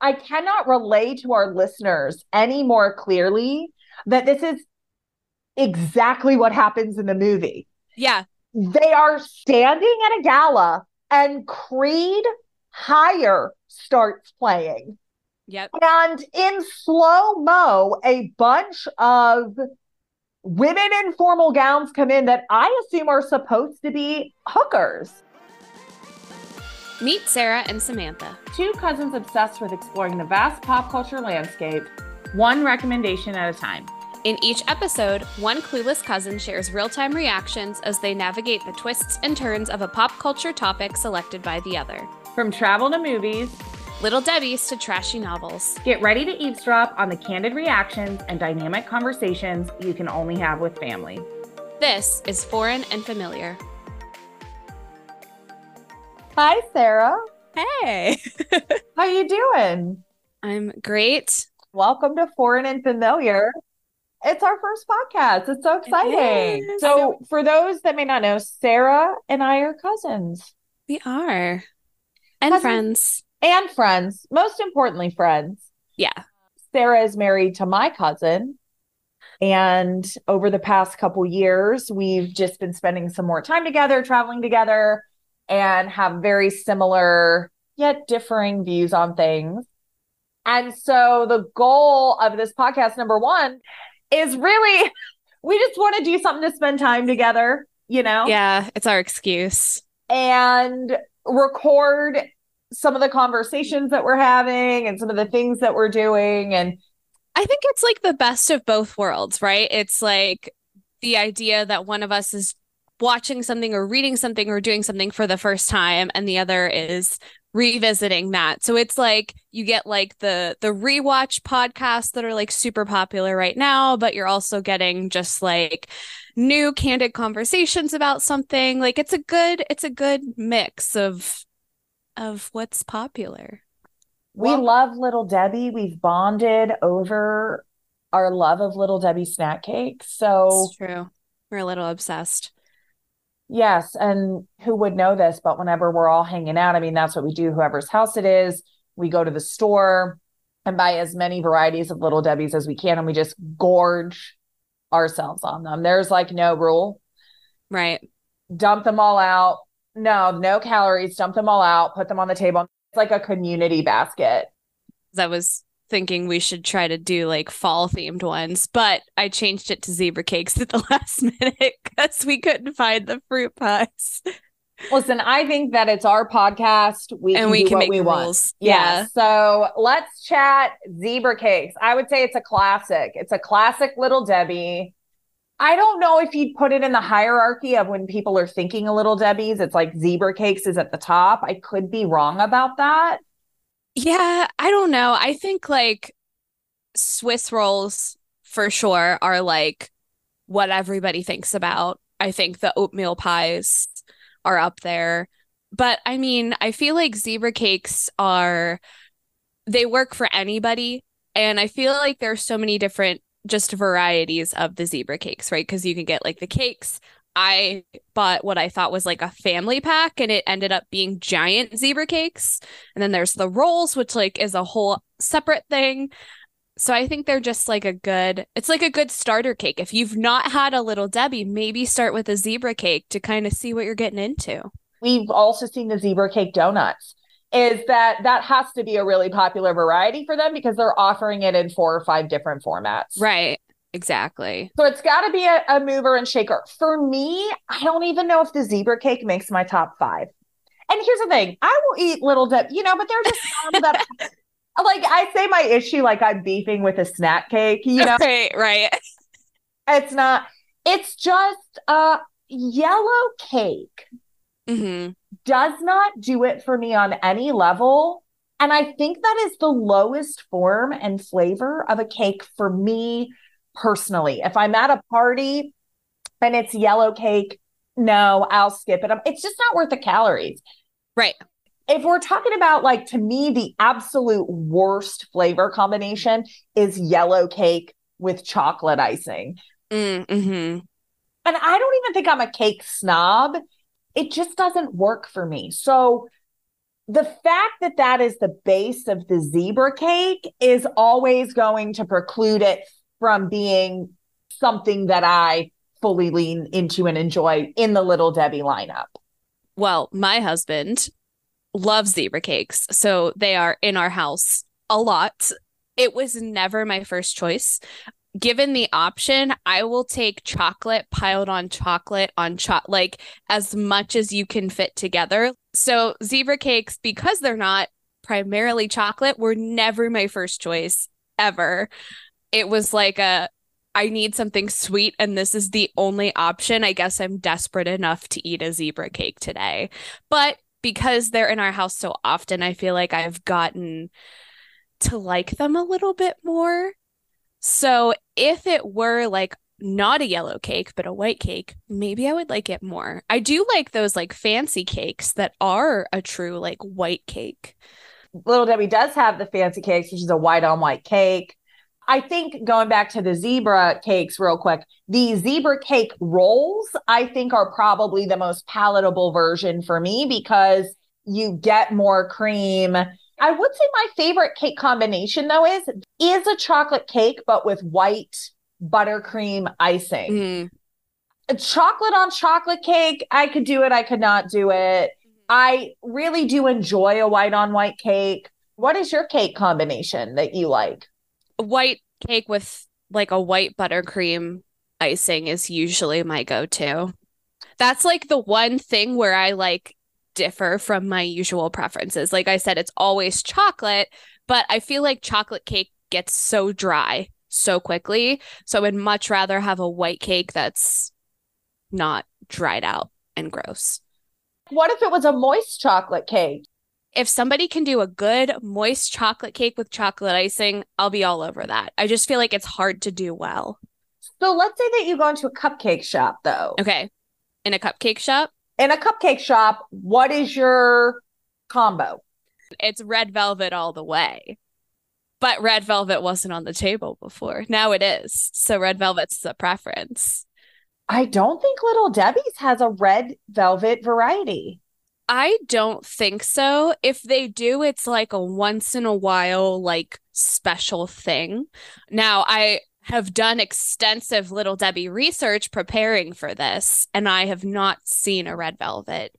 I cannot relay to our listeners any more clearly that this is exactly what happens in the movie. Yeah. They are standing at a gala and Creed Higher starts playing. Yep. And in slow mo, a bunch of women in formal gowns come in that I assume are supposed to be hookers. Meet Sara and Samantha. Two cousins obsessed with exploring the vast pop culture landscape, one recommendation at a time. In each episode, one clueless cousin shares real time reactions as they navigate the twists and turns of a pop culture topic selected by the other. From travel to movies, Little Debbie's to trashy novels. get ready to eavesdrop on the candid reactions and dynamic conversations you can only have with family. This is Foreign and Familiar. Hi, Sara. Hey. How you doing? I'm great. Welcome to Foreign and Familiar. It's our first podcast. It's so exciting. is. So, for those that may not know, Sara and I are cousins We are. And Cousins. friends. and friends. Most importantly, friends. Yeah. Sara is married to my cousin. And over the past couple years, we've just been spending some more time together, traveling together, and have very similar yet differing views on things. And so the goal of this podcast, number one, is really we just want to do something to spend time together, you know? Yeah, it's our excuse. and record some of the conversations that we're having and some of the things that we're doing and I think it's like the best of both worlds, right? It's like the idea that one of us is watching something or reading something or doing something for the first time and the other is revisiting that. So it's like you get like the the rewatch podcasts that are like super popular right now, but you're also getting just like new candid conversations about something. Like it's a good it's a good mix of of what's popular. we Well- love little debbie we've bonded over our love of little debbie snack cakes so It's true. We're a little obsessed. Yes and who would know this but whenever we're all hanging out i mean that's what we do whoever's house it is we go to the store and buy as many varieties of little debbies as we can and we just gorge ourselves on them there's like no rule Right. dump them all out. No, no calories. Dump them all out. Put them on the table. It's like a community basket. That was thinking we should try to do like fall themed ones, but I changed it to zebra cakes at the last minute because we couldn't find the fruit pies. Listen, I think that it's our podcast. We and can we do can what make we rules. Yeah. So let's chat zebra cakes. I would say it's a classic. It's a classic Little Debbie. I don't know if you'd put it in the hierarchy of when people are thinking a Little Debbie's. It's like zebra cakes is at the top. I could be wrong about that. Yeah, I don't know. I think like Swiss rolls for sure are like what everybody thinks about. I think the oatmeal pies are up there. But I mean, I feel like zebra cakes are they work for anybody. And I feel like there's so many different just varieties of the zebra cakes, right? Because you can get like the cakes. I bought what I thought was like a family pack and it ended up being giant zebra cakes. And then there's the rolls, which like is a whole separate thing. So I think they're just like a good, it's like a good starter cake. If you've not had a little Debbie, maybe start with a zebra cake to kind of see what you're getting into. we've also seen the zebra cake donuts is that that has to be a really popular variety for them because they're offering it in four or five different formats Right. Exactly. so it's got to be a, a mover and shaker for me i don't even know if the zebra cake makes my top five and here's the thing i will eat little dip you know but they're just some that like i say my issue like i'm beefing with a snack cake you know Right, right. it's not it's just a yellow cake hmm does not do it for me on any level. And I think that is the lowest form and flavor of a cake for me personally. If I'm at a party and it's yellow cake, no, I'll skip it. It's just not worth the calories. Right. If we're talking about like to me, the absolute worst flavor combination is yellow cake with chocolate icing. Mm-hmm. And I don't even think I'm a cake snob. It just doesn't work for me. So the fact that that is the base of the zebra cake is always going to preclude it from being something that I fully lean into and enjoy in the Little Debbie lineup. Well, my husband loves zebra cakes, so they are in our house a lot. It was never my first choice. Given the option, I will take chocolate piled on chocolate on chocolate, like as much as you can fit together. So, zebra cakes, because they're not primarily chocolate, were never my first choice ever. It was like a I need something sweet and this is the only option. I guess I'm desperate enough to eat a zebra cake today. But because they're in our house so often, I feel like I've gotten to like them a little bit more. So if it were like not a yellow cake, but a white cake, maybe I would like it more. I do like those like fancy cakes that are a true like white cake. Little Debbie does have the fancy cakes, which is a white on white cake. I think going back to the zebra cakes real quick, the zebra cake rolls, I think are probably the most palatable version for me because you get more cream. I would say my favorite cake combination though is is a chocolate cake but with white buttercream icing. Mm. A chocolate on chocolate cake, I could do it, I could not do it. I really do enjoy a white on white cake. What is your cake combination that you like? White cake with like a white buttercream icing is usually my go-to. That's like the one thing where I like differ from my usual preferences. Like I said, it's always chocolate, but I feel like chocolate cake gets so dry so quickly. So I would much rather have a white cake that's not dried out and gross. What if it was a moist chocolate cake? If somebody can do a good moist chocolate cake with chocolate icing, I'll be all over that. I just feel like it's hard to do well. So let's say that you go into a cupcake shop though. Okay. In a cupcake shop, In a cupcake shop, what is your combo? it's red velvet all the way. But red velvet wasn't on the table before. Now it is. So red velvet's the preference. I don't think Little Debbie's has a red velvet variety. I don't think so. If they do, it's like a once in a while, like special thing. Now, I have done extensive Little Debbie research preparing for this, and I have not seen a red velvet.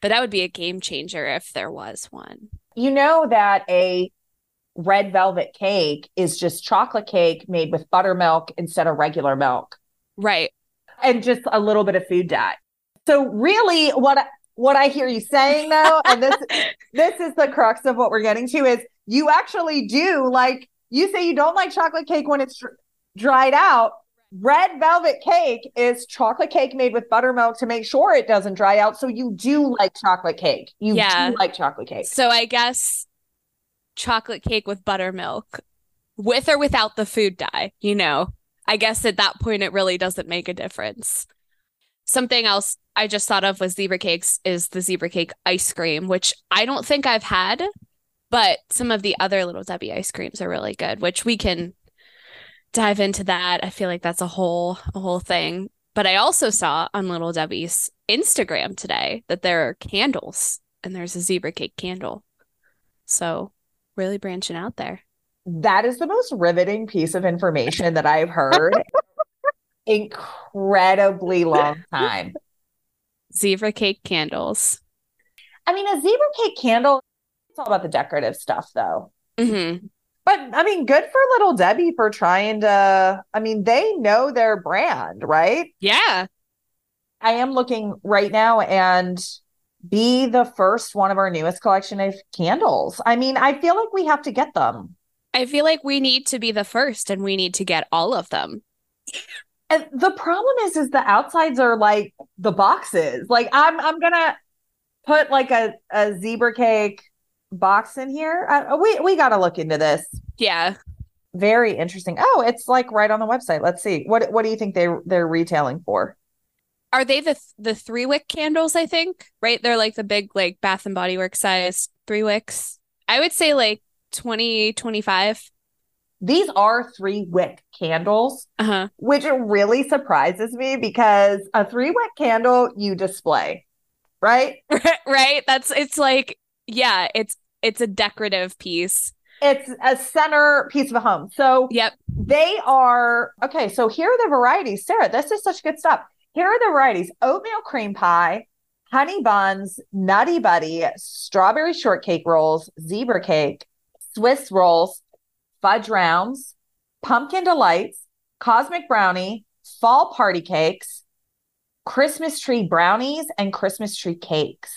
But that would be a game changer if there was one. You know that a red velvet cake is just chocolate cake made with buttermilk instead of regular milk Right. and just a little bit of food dye. So really what I- what I hear you saying though and this this is the crux of what we're getting to is you actually do like you say you don't like chocolate cake when it's dr- dried out. Red velvet cake is chocolate cake made with buttermilk to make sure it doesn't dry out. So you do like chocolate cake. You Yeah. do like chocolate cake. So I guess chocolate cake with buttermilk, with or without the food dye, you know. I guess at that point it really doesn't make a difference. Something else I just thought of was zebra cakes is the zebra cake ice cream, which I don't think I've had, but some of the other little Debbie ice creams are really good, which we can dive into that. I feel like that's a whole a whole thing. But I also saw on Little Debbie's Instagram today that there are candles and there's a zebra cake candle. So really branching out there. That is the most riveting piece of information that I've heard. Incredibly long time. Zebra cake candles. I mean, a zebra cake candle, it's all about the decorative stuff, though. hmm But I mean, good for little Debbie for trying to, I mean, they know their brand, right? Yeah. I am looking right now and be the first one of our newest collection of candles. I mean, I feel like we have to get them. I feel like we need to be the first and we need to get all of them. And the problem is, is the outsides are like the boxes. Like I'm, I'm gonna put like a, a zebra cake box in here. I, we we got to look into this. Yeah. Very interesting. Oh, it's like right on the website. Let's see. What what do you think they they're retailing for? Are they the the three wick candles, I think? Right? They're like the big like Bath and Body Works size three wicks. I would say like 20 25. These are three wick candles, Uh-huh. which really surprises me because a three wick candle you display, right? right? That's it's like Yeah, it's it's a decorative piece. It's a center piece of a home. So Yep. they are okay. So here are the varieties. Sara, this is such good stuff. Here are the varieties oatmeal cream pie, honey buns, nutty buddy, strawberry shortcake rolls, zebra cake, Swiss rolls, fudge rounds, pumpkin delights, cosmic brownie, fall party cakes, Christmas tree brownies, and Christmas tree cakes.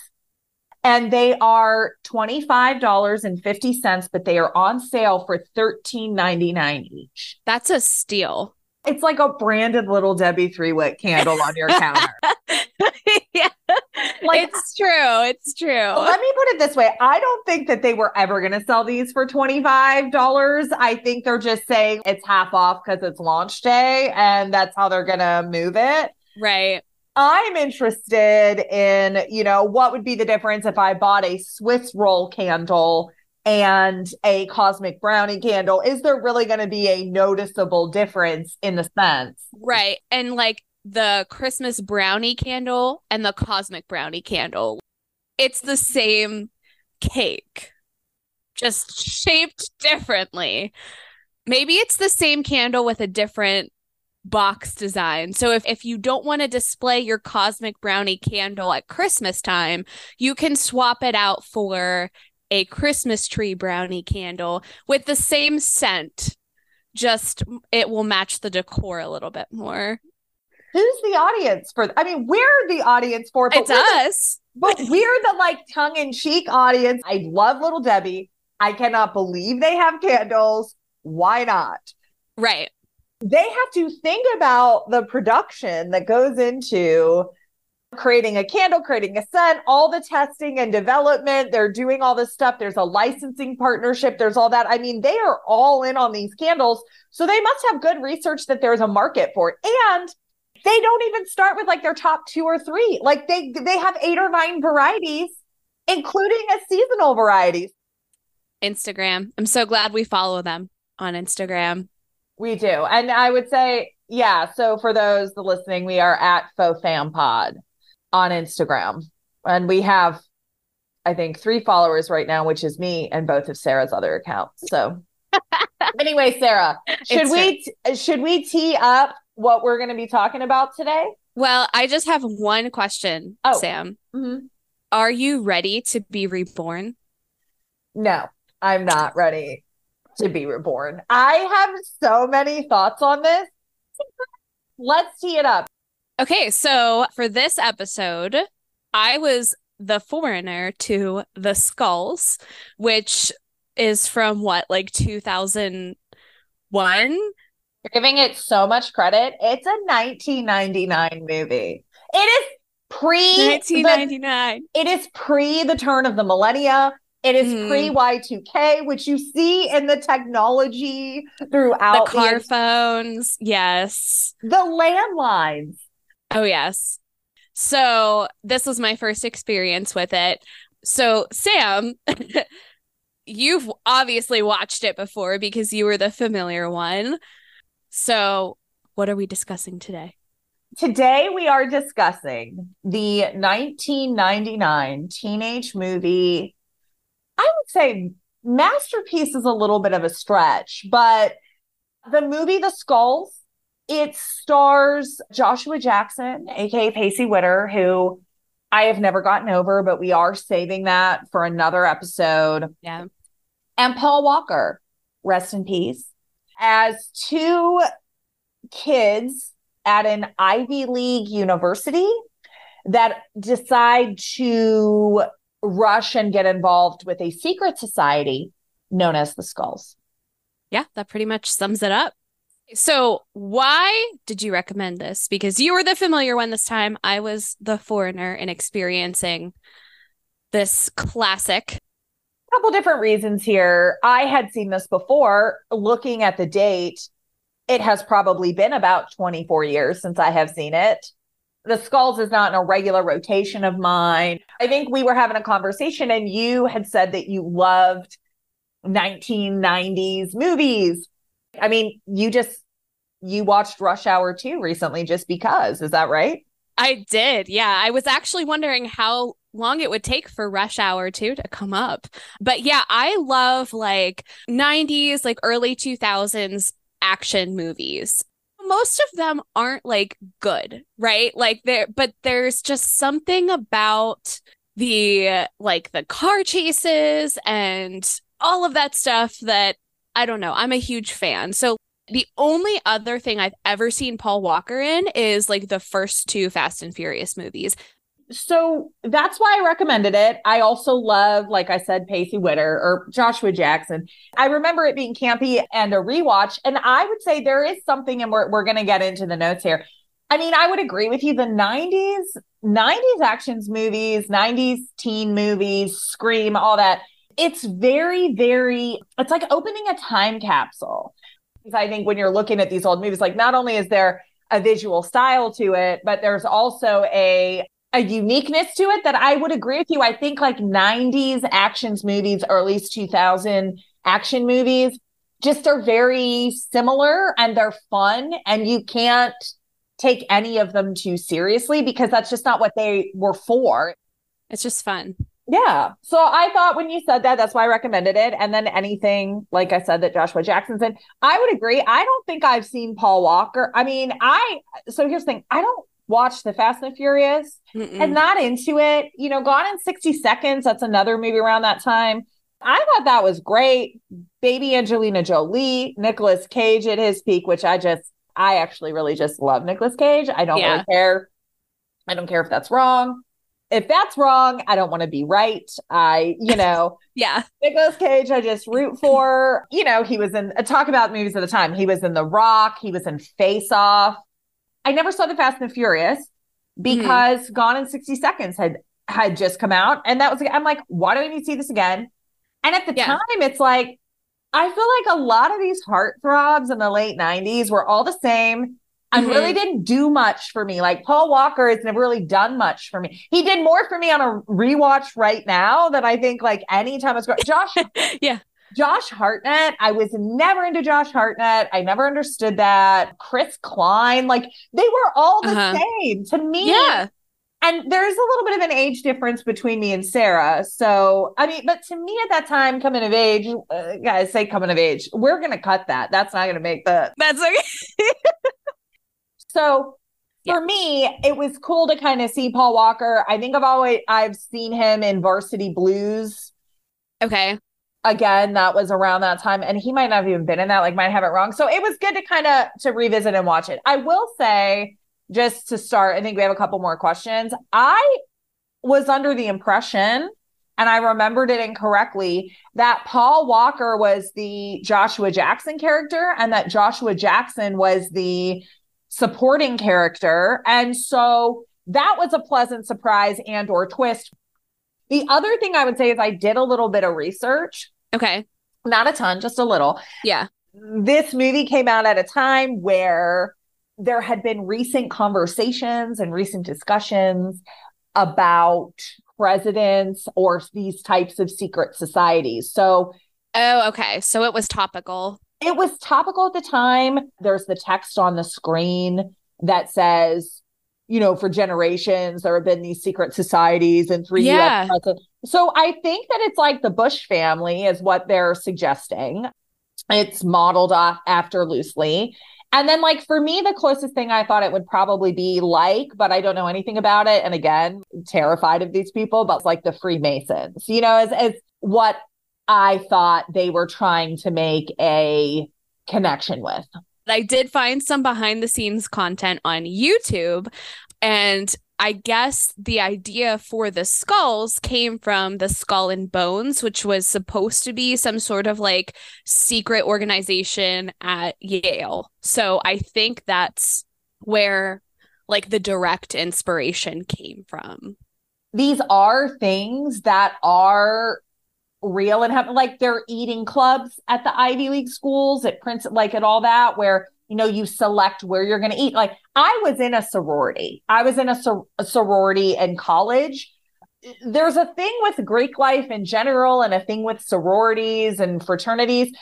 And they are $25.50, but they are on sale for $13.99 each. That's a steal. It's like a branded little Debbie three wick candle on your counter. yeah. Like- it's true. It's true. Let me put it this way. I don't think that they were ever going to sell these for $25. I think they're just saying it's half off because it's launch day and that's how they're going to move it. right. I'm interested in, you know, what would be the difference if I bought a Swiss roll candle and a cosmic brownie candle? Is there really going to be a noticeable difference in the scents? Right. And like the Christmas brownie candle and the cosmic brownie candle, it's the same cake, just shaped differently. Maybe it's the same candle with a different box design. So if, if you don't want to display your cosmic brownie candle at Christmas time, you can swap it out for a Christmas tree brownie candle with the same scent. Just it will match the decor a little bit more. Who's the audience for? I mean, we're the audience for, but It's we're the- us. but we're the like tongue in cheek audience. I love Little Debbie. I cannot believe they have candles. Why not? Right. They have to think about the production that goes into creating a candle, creating a scent, all the testing and development. They're doing all this stuff. There's a licensing partnership. There's all that. I mean, they are all in on these candles. So they must have good research that there's a market for it. And they don't even start with like their top two or three. Like they they have eight or nine varieties, including a seasonal varieties. Instagram. I'm so glad we follow them on Instagram. We do. And I would say, yeah. So for those the listening, we are at Faux Fam Pod on Instagram. And we have, I think, three followers right now, which is me and both of Sara's other accounts. So anyway, Sara, should It's we t- should we tee up what we're going to be talking about today? Well, I just have one question, Oh. Sam. Mm-hmm. Are you ready to be reborn? No, I'm not ready to be reborn. I have so many thoughts on this. Let's tee it up. Okay, so for this episode, I was the foreigner to the skulls, which is from what, like 2001? You're giving it so much credit. It's a 1999 movie. It is pre the, 1999. it is pre the turn of the millennia. It is Mhm. pre Y2K, which you see in the technology throughout the, car phones. Yes. the landlines. Oh, yes. So this was my first experience with it. So, Sam, you've obviously watched it before because you were the familiar one. So, what are we discussing today? Today we are discussing the 1999 teenage movie. I would say masterpiece is a little bit of a stretch, but the movie The Skulls, it stars Joshua Jackson, aka Pacey Witter, who I have never gotten over, but we are saving that for another episode. Yeah. And Paul Walker, rest in peace, as two kids at an Ivy League university that decide to rush and get involved with a secret society known as the Skulls. Yeah, that pretty much sums it up. So, why did you recommend this? Because you were the familiar one this time. I was the foreigner in experiencing this classic. A couple different reasons here. I had seen this before. Looking at the date, it has probably been about 24 years since I have seen it. The Skulls is not in a regular rotation of mine. I think we were having a conversation and you had said that you loved 1990s movies. I mean, you just you watched Rush Hour 2 recently just because. Is that right? I did. Yeah. I was actually wondering how long it would take for Rush Hour 2 to come up. But yeah, I love like 90s, like early 2000s action movies. Most of them aren't like good, right? Like there but there's just something about the like the car chases and all of that stuff that I don't know. I'm a huge fan. So the only other thing I've ever seen Paul Walker in is like the first two Fast and Furious movies. So that's why I recommended it. I also love, like I said, Pacey Witter or Joshua Jackson. I remember it being campy and a rewatch. And I would say there is something, and we're, we're going to get into the notes here. I mean, I would agree with you. The 90s, 90s actions movies, 90s teen movies, Scream, all that. It's very, very, it's like opening a time capsule. I think when you're looking at these old movies, like not only is there a visual style to it, but there's also a a uniqueness to it that I would agree with you. I think like 90s actions movies or at least 2000 action movies just are very similar and they're fun and you can't take any of them too seriously because that's just not what they were for. It's just fun. Yeah. So I thought when you said that, that's why I recommended it. And then anything, like I said, that Joshua Jackson's in, I would agree. I don't think I've seen Paul Walker. I mean, I, so here's the thing I don't watch the Fast and the Furious Mm-mm. and not into it. You know, Gone in 60 Seconds, that's another movie around that time. I thought that was great. Baby Angelina Jolie, Nicolas Cage at his peak, which I just, I actually really just love Nicolas Cage. I don't yeah. really care. I don't care if that's wrong if that's wrong, I don't want to be right. I, you know, yeah. Nicolas Cage, I just root for. You know, he was in uh, talk about movies at the time. He was in The Rock. He was in Face Off. I never saw The Fast and the Furious because mm-hmm. Gone in 60 Seconds had had just come out, and that was I'm like, why do I need to see this again? And at the yeah. time, it's like I feel like a lot of these heartthrobs in the late 90s were all the same and mm-hmm. really didn't do much for me. Like Paul Walker has never really done much for me. He did more for me on a rewatch right now than I think like anytime it's going. Josh, yeah. Josh Hartnett, I was never into Josh Hartnett. I never understood that. Chris Klein, like they were all the uh-huh. same to me. Yeah. And there's a little bit of an age difference between me and Sara. So, I mean, but to me at that time, coming of age, uh, guys say coming of age, we're going to cut that. That's not going to make the. That's okay. So yeah. for me, it was cool to kind of see Paul Walker. I think I've always I've seen him in Varsity Blues. Okay. Again, that was around that time, and he might not have even been in that. Like, might have it wrong. So it was good to kind of to revisit and watch it. I will say, just to start, I think we have a couple more questions. I was under the impression and I remembered it incorrectly that Paul Walker was the Joshua Jackson character and that Joshua Jackson was the supporting character. And so that was a pleasant surprise and or twist. The other thing I would say is I did a little bit of research. Okay. Not a ton, just a little. Yeah. This movie came out at a time where there had been recent conversations and recent discussions about presidents or these types of secret societies. So, oh, okay. So it was topical. It was topical at the time. There's the text on the screen that says, you know, for generations, there have been these secret societies and three yeah. US presidents. So I think that it's like the Bush family is what they're suggesting. It's modeled off after loosely. And then, like, for me, the closest thing I thought it would probably be like, but I don't know anything about it. And again, terrified of these people, but like the Freemasons, you know, as, as what I thought they were trying to make a connection with. I did find some behind the scenes content on YouTube. And I guess the idea for the skulls came from the Skull and Bones, which was supposed to be some sort of like secret organization at Yale. So I think that's where like the direct inspiration came from. These are things that are real and have like they're eating clubs at the Ivy League schools at Prince, like at all that, where you know you select where you're going to eat. Like I was in a sorority. I was in a, sor- a sorority in college. There's a thing with Greek life in general, and a thing with sororities and fraternities.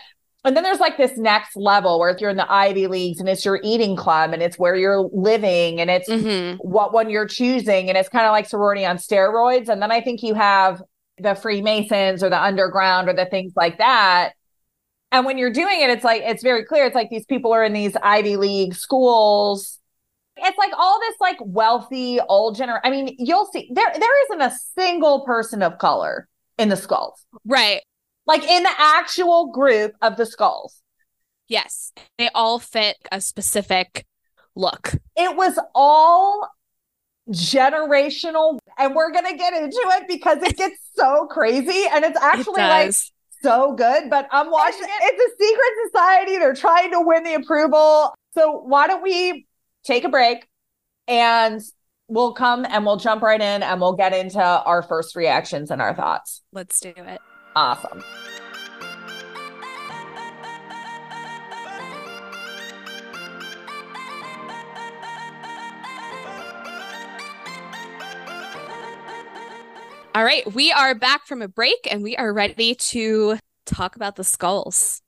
and then there's like this next level where if you're in the Ivy Leagues and it's your eating club and it's where you're living and it's Mhm. what one you're choosing and it's kind of like sorority on steroids. And then I think you have the Freemasons or the underground or the things like that. And when you're doing it, it's like it's very clear. It's like these people are in these Ivy League schools. It's like all this like wealthy old gener. I mean, you'll see there there isn't a single person of color in the skulls. Right. Like in the actual group of the skulls. Yes. They all fit a specific look. It was all generational and we're going to get into it because it gets so crazy and it's actually it like so good but i'm watching it. It's a secret society. They're trying to win the approval. So why don't we take a break and we'll come and we'll jump right in and we'll get into our first reactions and our thoughts. Let's do it. awesome All right. We are back from a break and we are ready to talk about the skulls.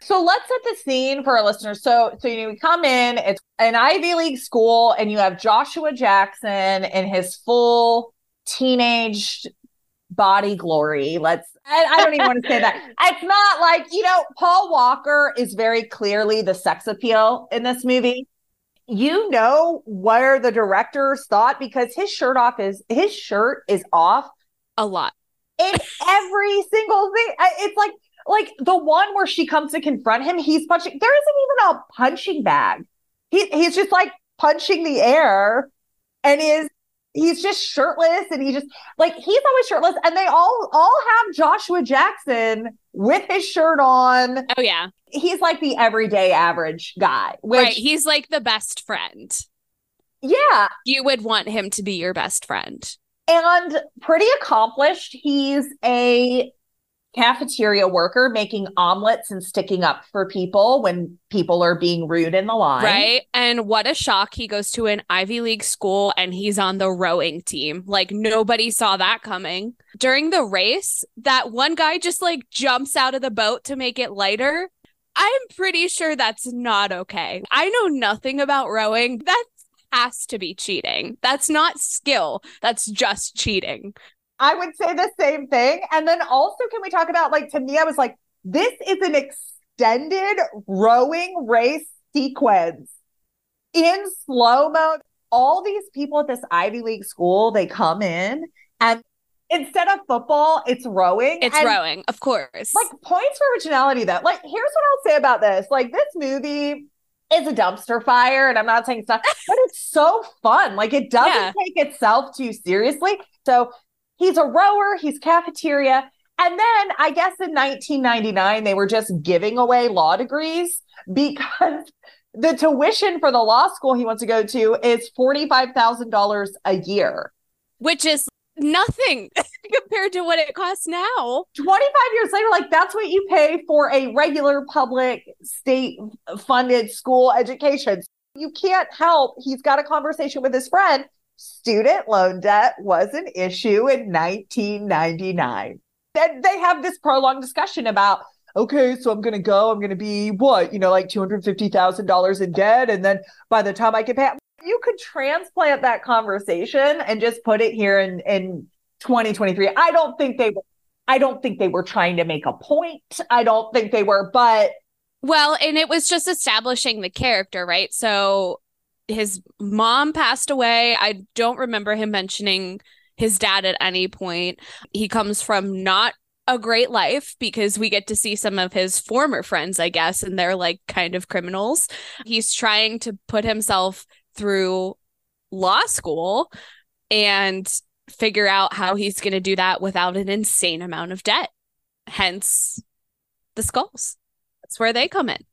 So let's set the scene for our listeners. So, so you know, we come in, it's an Ivy League school, and you have Joshua Jackson in his full teenage body glory. Let's, I, I don't even want to say that. It's not like, you know, Paul Walker is very clearly the sex appeal in this movie. You know where the directors thought because his shirt off is his shirt is off A lot. in every single thing. It's like like the one where she comes to confront him. He's punching. There isn't even a punching bag. He he's just like punching the air, and is he's just shirtless, and he just like he's always shirtless, and they all all have Joshua Jackson with his shirt on. Oh, yeah. He's like the everyday average guy, which right. He's like the best friend. yeah, You would want him to be your best friend. And pretty accomplished. He's a cafeteria worker making omelets and sticking up for people when people are being rude in the line. Right. And what a shock. He goes to an Ivy League school and he's on the rowing team. Like nobody saw that coming. During the race, that one guy just like jumps out of the boat to make it lighter. I'm pretty sure that's not okay. I know nothing about rowing. That has to be cheating. That's not skill. That's just cheating. I would say the same thing. And then also, can we talk about like to me, I was like, this is an extended rowing race sequence in slow mo. All these people at this Ivy League school, they come in and instead of football, it's rowing. It's And rowing, of course. like points for originality though like here's what i'll say about this like this movie is a dumpster fire and i'm not saying stuff but it's so fun. Like it doesn't Yeah. take itself too seriously. So he's a rower he's cafeteria and then i guess in 1999 they were just giving away law degrees because the tuition for the law school he wants to go to is $45000 a year. Which is nothing compared to what it costs now. 25 years later, like that's what you pay for a regular public state funded school education. You can't help. He's got a conversation with his friend. Student loan debt was an issue in 1999. Then they have this prolonged discussion about, okay, so I'm going to go, I'm going to be what, you know, like $250,000 in debt. And then by the time I can pay, you could transplant that conversation and just put it here in, in 2023. I don't think they were I don't think they were trying to make a point. I don't think they were, but Well, and it was just establishing the character, right? So his mom passed away. I don't remember him mentioning his dad at any point. He comes from not a great life because we get to see some of his former friends, I guess, and they're like kind of criminals. He's trying to put himself through law school and figure out how he's going to do that without an insane amount of debt. Hence the skulls. That's where they come in.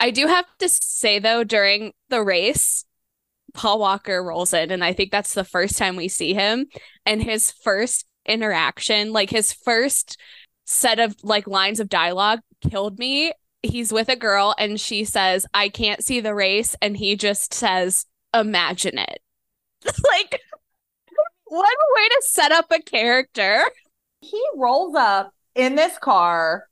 I do have to say though, during the race, Paul Walker rolls in, and I think that's the first time we see him. And his first interaction, like his first set of like lines of dialogue, killed me. He's with a girl, and she says, I can't see the race. And he just says, Imagine it. like, what a way to set up a character. he rolls up in this car.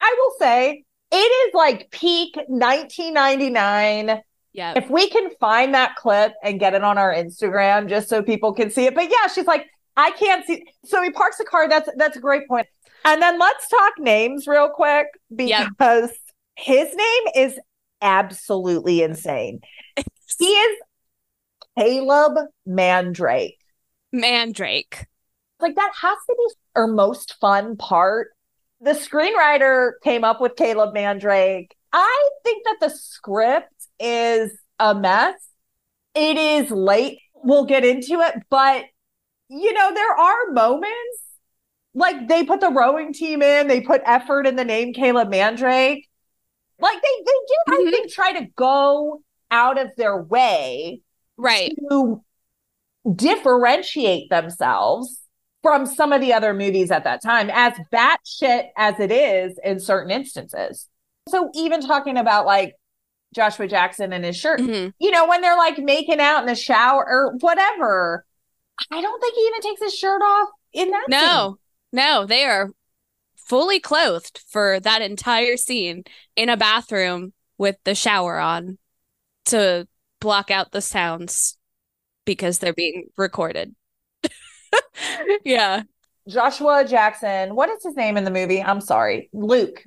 I will say it is like peak 1999. Yeah. If we can find that clip and get it on our Instagram just so people can see it. But yeah, she's like, I can't see. So he parks the car. That's that's a great point. And then let's talk names real quick because yep. his name is absolutely insane. he is Caleb Mandrake. Mandrake. Like that has to be our most fun part. The screenwriter came up with Caleb Mandrake. I think that the script is a mess. It is late. We'll get into it, but you know, there are moments like they put the rowing team in, they put effort in the name Caleb Mandrake. Like they they do, mm-hmm. I think, try to go out of their way right to differentiate themselves from some of the other movies at that time, as batshit as it is in certain instances. So even talking about like Joshua Jackson and his shirt, mm-hmm. you know, when they're like making out in the shower or whatever, I don't think he even takes his shirt off in that. No, scene. No, they are fully clothed for that entire scene in a bathroom with the shower on to block out the sounds because they're being recorded. yeah. Joshua Jackson, what is his name in the movie? I'm sorry, Luke.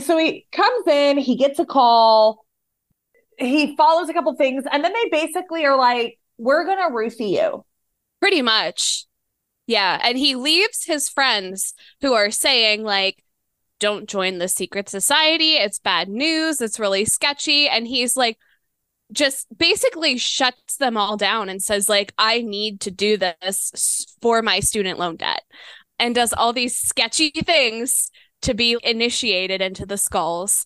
So he comes in, he gets a call, he follows a couple things, and then they basically are like, We're gonna roofie you. Pretty much. Yeah. And he leaves his friends who are saying, like, don't join the secret society. It's bad news. It's really sketchy. And he's like, just basically shuts them all down and says, like, I need to do this for my student loan debt and does all these sketchy things to be initiated into the skulls.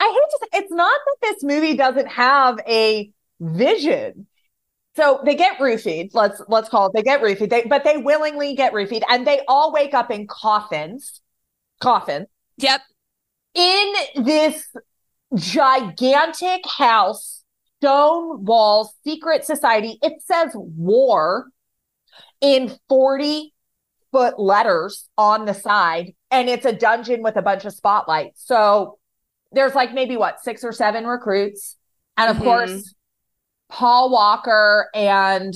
I hate to say it's not that this movie doesn't have a vision. So they get roofied. Let's let's call it. They get roofied. They, but they willingly get roofied, and they all wake up in coffins. Coffins. Yep. In this gigantic house, stone walls, secret society. It says war in forty foot letters on the side, and it's a dungeon with a bunch of spotlights. So there's like maybe what six or seven recruits, and of mm-hmm. course Paul Walker and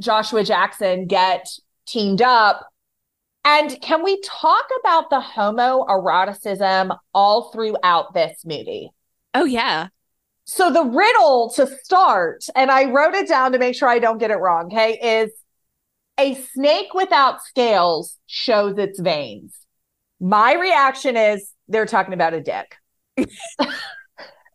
Joshua Jackson get teamed up. And can we talk about the homoeroticism all throughout this movie? Oh, yeah. So the riddle to start, and I wrote it down to make sure I don't get it wrong, okay, is a snake without scales shows its veins. My reaction is they're talking about a dick. it's a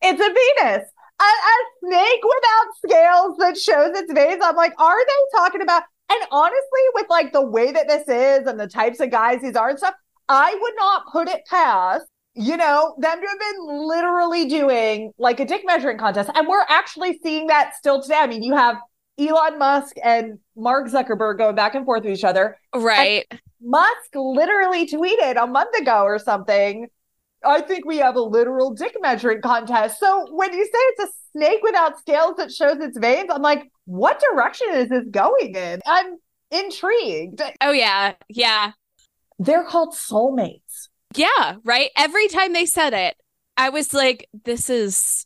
penis a, a snake without scales that shows its veins. I'm like, are they talking about? And honestly, with like the way that this is and the types of guys these are and stuff, I would not put it past, you know, them to have been literally doing like a dick measuring contest. And we're actually seeing that still today. I mean, you have Elon Musk and Mark Zuckerberg going back and forth with each other. Right. And Musk literally tweeted a month ago or something I think we have a literal dick measuring contest. So when you say it's a snake without scales that shows its veins, I'm like, what direction is this going in? I'm intrigued. Oh, yeah. Yeah. They're called soulmates. Yeah. Right. Every time they said it, I was like, this is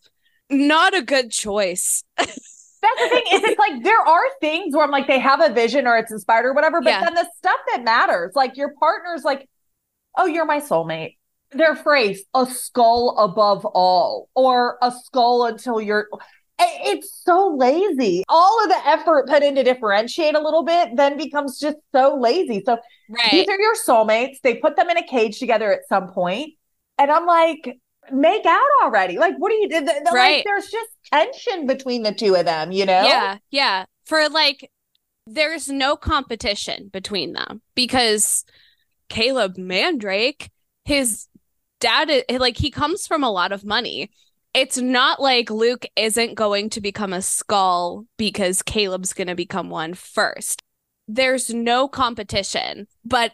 not a good choice. That's the thing is it's like there are things where I'm like they have a vision or it's inspired or whatever, but yeah. then the stuff that matters, like your partner's like, oh, you're my soulmate their phrase a skull above all or a skull until you're it's so lazy. All of the effort put in to differentiate a little bit then becomes just so lazy. So right. these are your soulmates. They put them in a cage together at some point. And i'm like make out already. Like what do you do? Right. like there's just tension between the two of them you know? Yeah yeah. For like there's no competition between them because caleb mandrake his dad like he comes from a lot of money it's not like Luke isn't going to become a skull because Caleb's going to become one first. There's no competition, but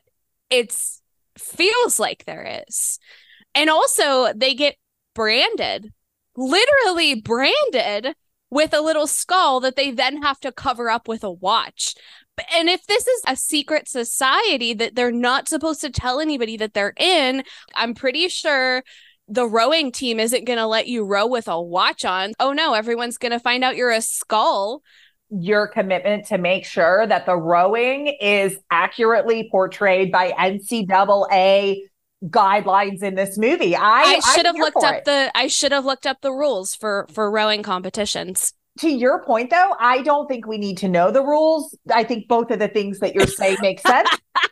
it's feels like there is. And also they get branded, literally branded with a little skull that they then have to cover up with a watch and if this is a secret society that they're not supposed to tell anybody that they're in, I'm pretty sure the rowing team isn't going to let you row with a watch on. Oh no, everyone's going to find out you're a skull. Your commitment to make sure that the rowing is accurately portrayed by NCAA guidelines in this movie. I, I should have looked up it. the I should have looked up the rules for for rowing competitions. To your point though, I don't think we need to know the rules. I think both of the things that you're saying make sense.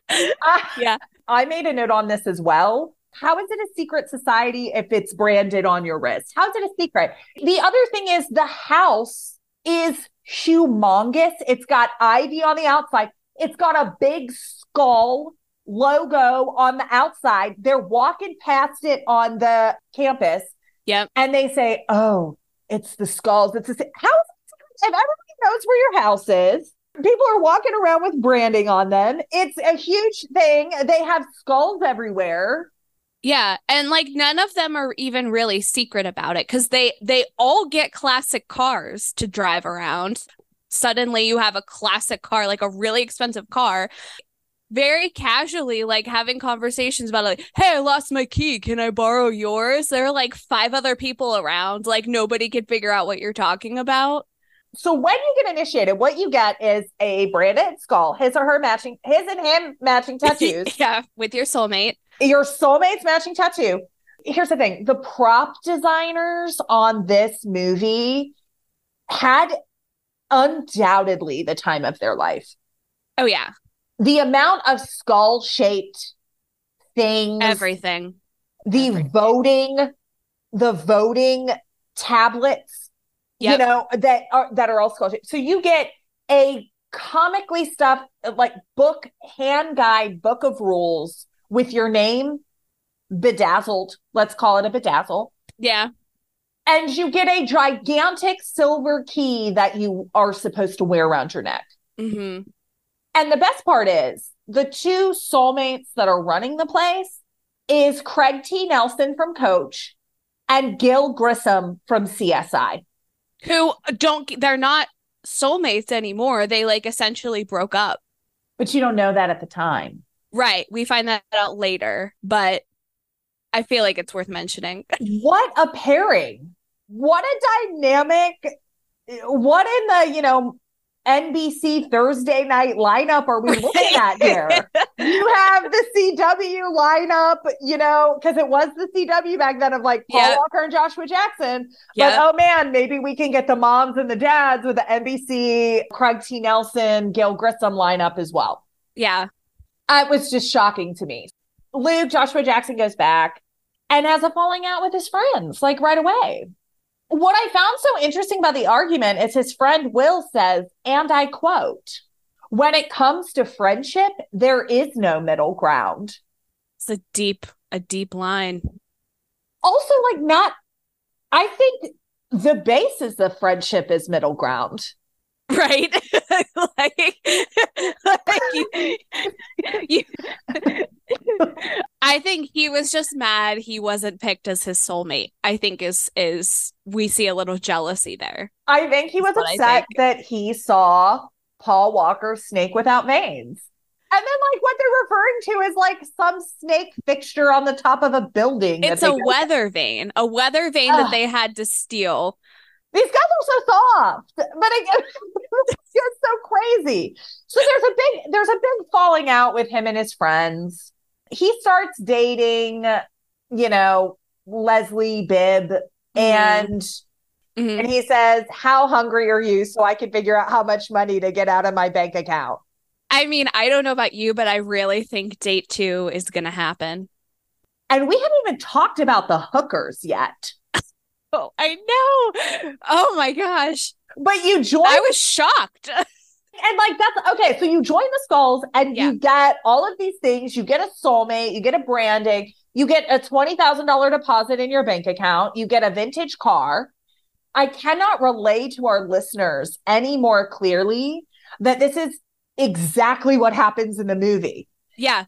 Uh, Yeah. I made a note on this as well. How is it a secret society if it's branded on your wrist? How is it a secret? The other thing is the house is humongous. It's got ivy on the outside. It's got a big skull logo on the outside. They're walking past it on the campus. Yep. And they say, "Oh, it's the skulls. It's a how if everybody knows where your house is. People are walking around with branding on them. It's a huge thing. They have skulls everywhere. Yeah, and like none of them are even really secret about it cuz they they all get classic cars to drive around. Suddenly you have a classic car, like a really expensive car. Very casually like having conversations about like, "Hey, I lost my key. Can I borrow yours?" There are like five other people around. Like nobody could figure out what you're talking about. So when you get initiated, what you get is a branded skull, his or her matching, his and him matching tattoos, yeah, with your soulmate. your soulmate's matching tattoo. Here's the thing: the prop designers on this movie had undoubtedly the time of their life. Oh yeah, The amount of skull-shaped things, everything. the everything. voting, the voting tablets, you know, that are that are all skull shaped. So you get a comically stuffed like book hand guide book of rules with your name bedazzled. Let's call it a bedazzle. Yeah. And you get a gigantic silver key that you are supposed to wear around your neck. Mhm. And the best part is the two soulmates that are running the place is Craig T. Nelson from Coach and Gil Grissom from CSI. Who don't they're not soulmates anymore. They like essentially broke up. But you don't know that at the time. Right. We find that out later, but I feel like it's worth mentioning. What a pairing. What a dynamic. What in the, you know, NBC Thursday night lineup are we looking at here? you have the CW lineup, you know, because it was the CW back then of like Paul Yep. Walker and Joshua Jackson. But oh man, maybe we can get the moms and the dads with the NBC Craig T. Nelson, Gil Grissom lineup as well. yeah. It was just shocking to me. Luke, Joshua Jackson goes back and has a falling out with his friends, like right away. What I found so interesting about the argument is his friend Will says, and I quote, when it comes to friendship, there is no middle ground. It's a deep, a deep line. Also, like, not, I think the basis of friendship is middle ground. Right? like, like you, you I think he was just mad he wasn't picked as his soulmate. I think is is we see a little jealousy there. I think he was That's upset that he saw Paul Walker snake without veins. And then, like, what they're referring to is like some snake fixture on the top of a building. It's a weather vane, a weather vane Ugh. that they had to steal. These guys are so soft, but it, it's just so crazy. So there's a big, there's a big falling out with him and his friends. He starts dating, you know, Leslie Bibb, and Mhm. and he says, "How hungry are you?" So I can figure out how much money to get out of my bank account. I mean, I don't know about you, but I really think date two is gonna happen. And we haven't even talked about the hookers yet. Oh, I know. Oh my gosh. But you join I was shocked. and like that's okay. So you join the skulls and Yeah. you get all of these things. You get a soulmate, you get a branding, you get a twenty thousand dollar deposit in your bank account, you get a vintage car. I cannot relay to our listeners any more clearly that this is exactly what happens in the movie. Yeah.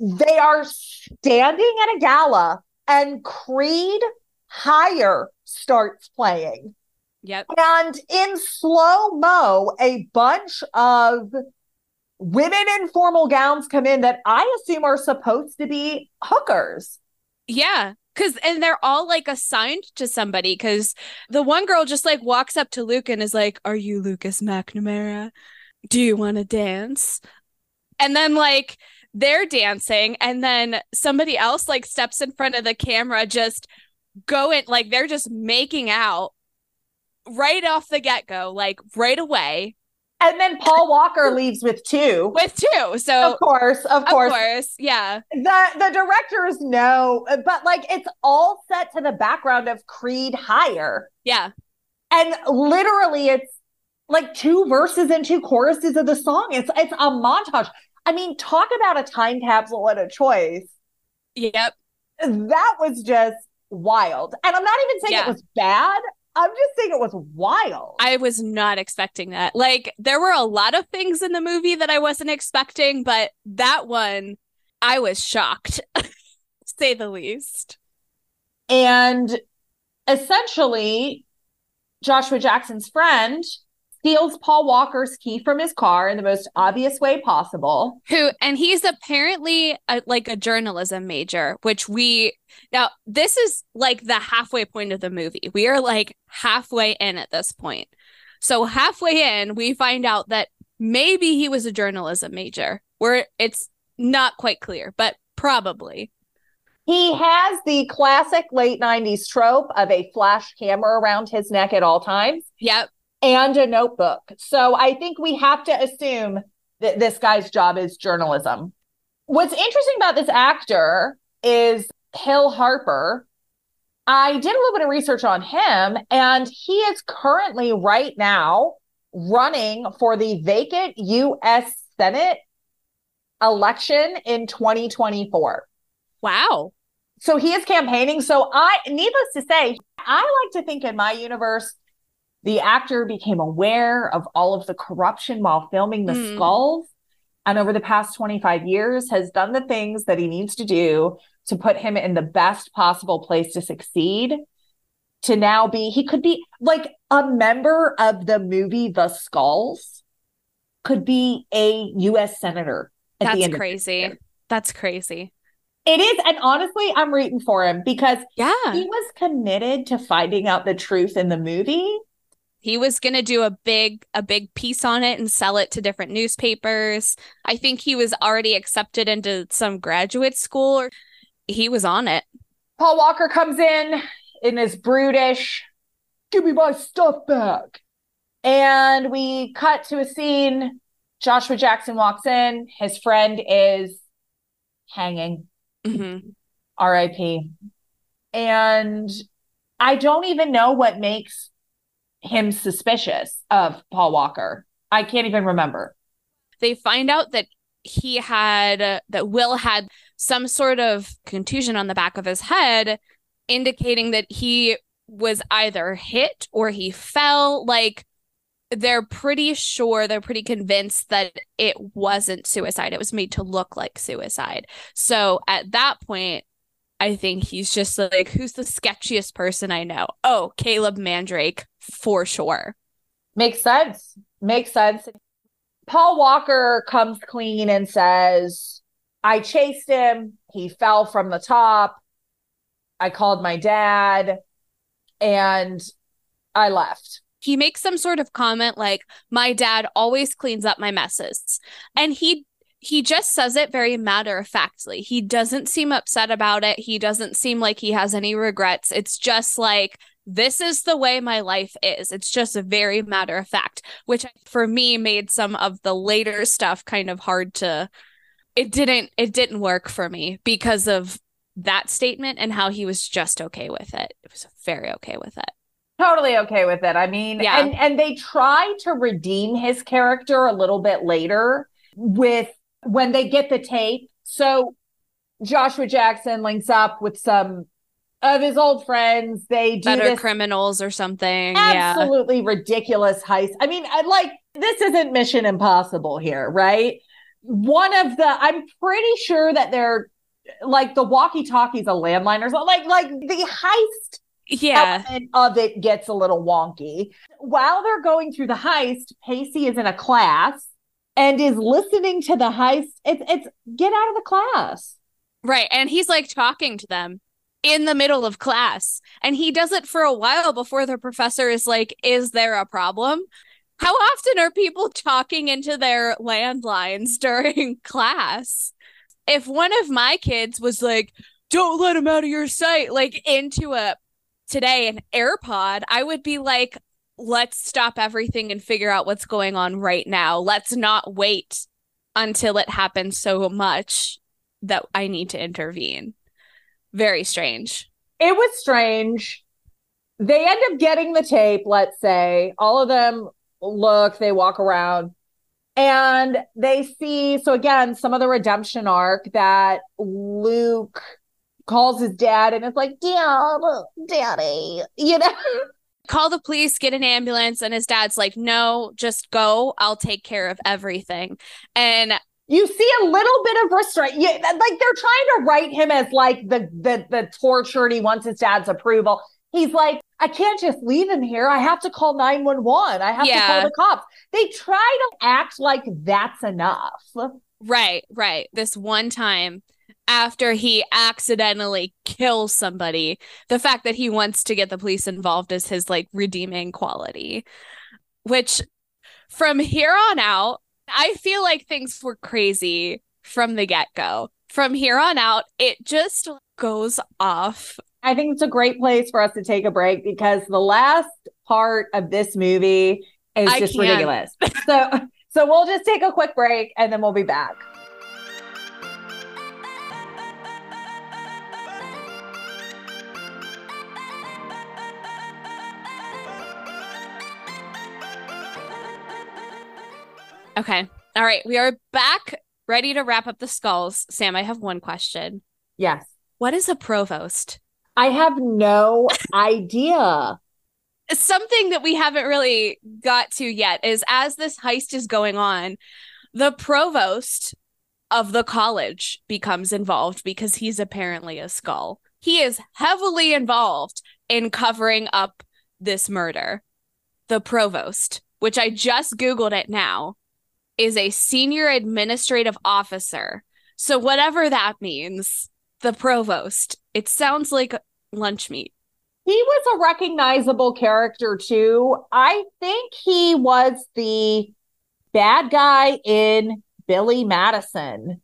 They are standing at a gala and Creed Higher starts playing. Yep. And in slow mo, a bunch of women in formal gowns come in that I assume are supposed to be hookers. Yeah. Cause and they're all like assigned to somebody because the one girl just like walks up to Luke and is like, Are you Lucas McNamara? Do you want to dance? And then like they're dancing, and then somebody else like steps in front of the camera, just going like they're just making out right off the get-go, like right away. And then Paul Walker leaves with two. With two. So of course, of, of course. course, yeah. The the directors know, but like it's all set to the background of Creed Higher. Yeah. And literally it's like two verses and two choruses of the song. It's it's a montage. I mean, talk about a time capsule and a choice. Yep. That was just wild. And I'm not even saying Yeah. it was bad. I'm just saying it was wild. I was not expecting that. Like there were a lot of things in the movie that I wasn't expecting, but that one I was shocked, to say the least. And essentially, Joshua Jackson's friend steals Paul Walker's key from his car in the most obvious way possible. Who and he's apparently a, like a journalism major, which we now this is like the halfway point of the movie. We are like halfway in at this point. So halfway in, we find out that maybe he was a journalism major. Where it's not quite clear, but probably. He has the classic late 90s trope of a flash camera around his neck at all times Yep. And a notebook. So I think we have to assume that this guy's job is journalism. What's interesting about this actor is Hill Harper. I did a little bit of research on him, and he is currently right now running for the vacant U.S. Senate election in 2024. Wow. So he is campaigning. So I, needless to say, I like to think in my universe, the actor became aware of all of the corruption while filming the Hmm. skulls. And over the past 25 years, has done the things that he needs to do to put him in the best possible place to succeed. To now be, he could be like a member of the movie The Skulls, could be a US Senator That's crazy. That's crazy. It is. And honestly, I'm rooting for him because Yeah. he was committed to finding out the truth in the movie. He was going to do a big a big piece on it and sell it to different newspapers. I think he was already accepted into some graduate school or he was on it. Paul Walker comes in in his brutish, give me my stuff back. And we cut to a scene. Joshua Jackson walks in. His friend is hanging, Mhm. RIP. And I don't even know what makes him suspicious of Paul Walker. I can't even remember. They find out that he had that Will had some sort of contusion on the back of his head indicating that he was either hit or he fell like they're pretty sure they're pretty convinced that it wasn't suicide it was made to look like suicide so at that point i think he's just like who's the sketchiest person i know oh caleb mandrake for sure Makes sense. Makes sense. Paul Walker comes clean and says, I chased him. He fell from the top. I called my dad and I left. he makes some sort of comment like my dad always cleans up my messes and he he just says it very matter of factly he doesn't seem upset about it. He doesn't seem like he has any regrets. It's just like this is the way my life is. It's just a very matter of fact which for me made some of the later stuff kind of hard to it didn't it didn't work for me because of that statement and how he was just okay with it. It was very okay with it. Totally okay with it. I mean, Yeah. and and they try to redeem his character a little bit later with when they get the tape. So Joshua Jackson links up with some of his old friends. They do better criminals or something. Yeah. absolutely ridiculous heist. I mean, I like this isn't Mission Impossible here, right? One of the I'm pretty sure that they're like the walkie-talkies a landline or something. Like like the heist Yeah. of it gets a little wonky. While they're going through the heist, Pacey is in a class and is listening to the heist. It's it's get out of the class. Right. And he's like talking to them. in the middle of class. And he does it for a while before the professor is like, Is there a problem? How often are people talking into their landlines during class? If one of my kids was like, Don't let him out of your sight, like into a today an AirPod, I would be like, Let's stop everything and figure out what's going on right now. Let's not wait until it happens so much that I need to intervene. Very strange. It was strange. They end up getting the tape, let's say. All of them look, they walk around, and they see. So, again, some of the redemption arc that Luke calls his dad and it's like, Dad, Daddy, you know? Call the police, get an ambulance. And his dad's like, No, just go. I'll take care of everything. And you see a little bit of restraint. Yeah, like they're trying to write him as like the the the tortured. He wants his dad's approval. He's like, I can't just leave him here. I have to call 911. I have Yeah. to call the cops. They try to act like that's enough. Right, right. This one time after he accidentally kills somebody, the fact that he wants to get the police involved is his like redeeming quality. Which from here on out, I feel like things were crazy from the get go. From here on out, it just goes off. I think it's a great place for us to take a break because the last part of this movie is I just can't. ridiculous. so so we'll just take a quick break and then we'll be back. Okay. All right. We are back, ready to wrap up the skulls. Sam, I have one question. Yes. What is a provost? I have no idea. something that we haven't really got to yet is as this heist is going on, the provost of the college becomes involved because he's apparently a skull. He is heavily involved in covering up this murder. The provost, which I just Googled it now, is a senior administrative officer. So, whatever that means, the provost, it sounds like lunch meat. He was a recognizable character too. I think he was the bad guy in Billy Madison.